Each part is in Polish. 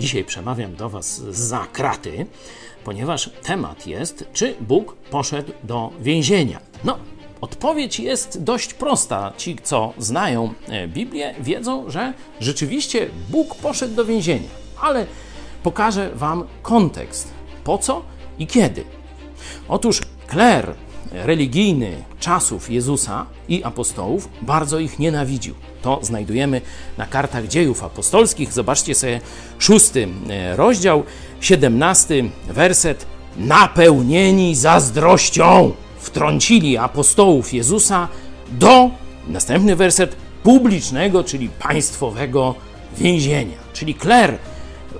Dzisiaj przemawiam do Was za kraty, ponieważ temat jest, czy Bóg poszedł do więzienia. No, odpowiedź jest dość prosta. Ci, co znają e, Biblię, wiedzą, że rzeczywiście Bóg poszedł do więzienia, ale pokażę Wam kontekst. Po co i kiedy? Otóż kler religijny czasów Jezusa i apostołów bardzo ich nienawidził. To znajdujemy na kartach dziejów apostolskich. Zobaczcie sobie szósty e, rozdział, siedemnasty werset. Napełnieni zazdrością wtrącili apostołów Jezusa do, następny werset, publicznego, czyli państwowego więzienia. Czyli kler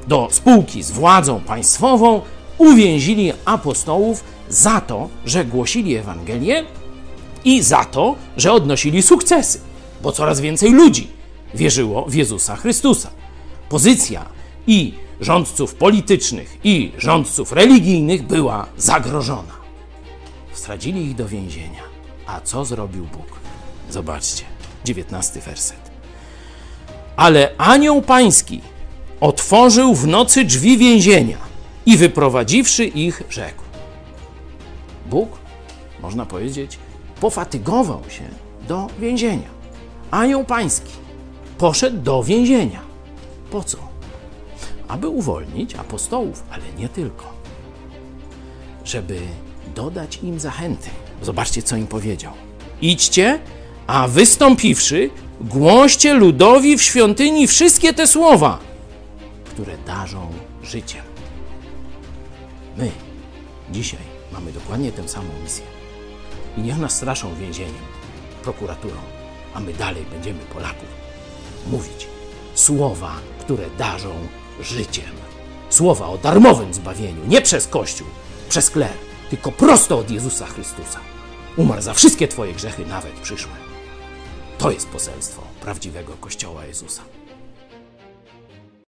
do spółki z władzą państwową uwięzili apostołów za to, że głosili Ewangelię i za to, że odnosili sukcesy, bo coraz więcej ludzi wierzyło w Jezusa Chrystusa. Pozycja i rządców politycznych, i rządców religijnych była zagrożona. Wstradzili ich do więzienia. A co zrobił Bóg? Zobaczcie, dziewiętnasty werset. Ale anioł pański otworzył w nocy drzwi więzienia i wyprowadziwszy ich, rzekł: Bóg, można powiedzieć, pofatygował się do więzienia. Anioł pański poszedł do więzienia. Po co? Aby uwolnić apostołów, ale nie tylko. Żeby dodać im zachęty. Zobaczcie, co im powiedział. Idźcie, a wystąpiwszy, głoście ludowi w świątyni wszystkie te słowa, które darzą życiem. My dzisiaj mamy dokładnie tę samą misję. I niech nas straszą więzieniem, prokuraturą, a my dalej będziemy Polaków mówić słowa, które darzą życiem. Słowa o darmowym zbawieniu, nie przez Kościół, przez kler, tylko prosto od Jezusa Chrystusa. Umarł za wszystkie Twoje grzechy, nawet przyszłe. To jest poselstwo prawdziwego Kościoła Jezusa.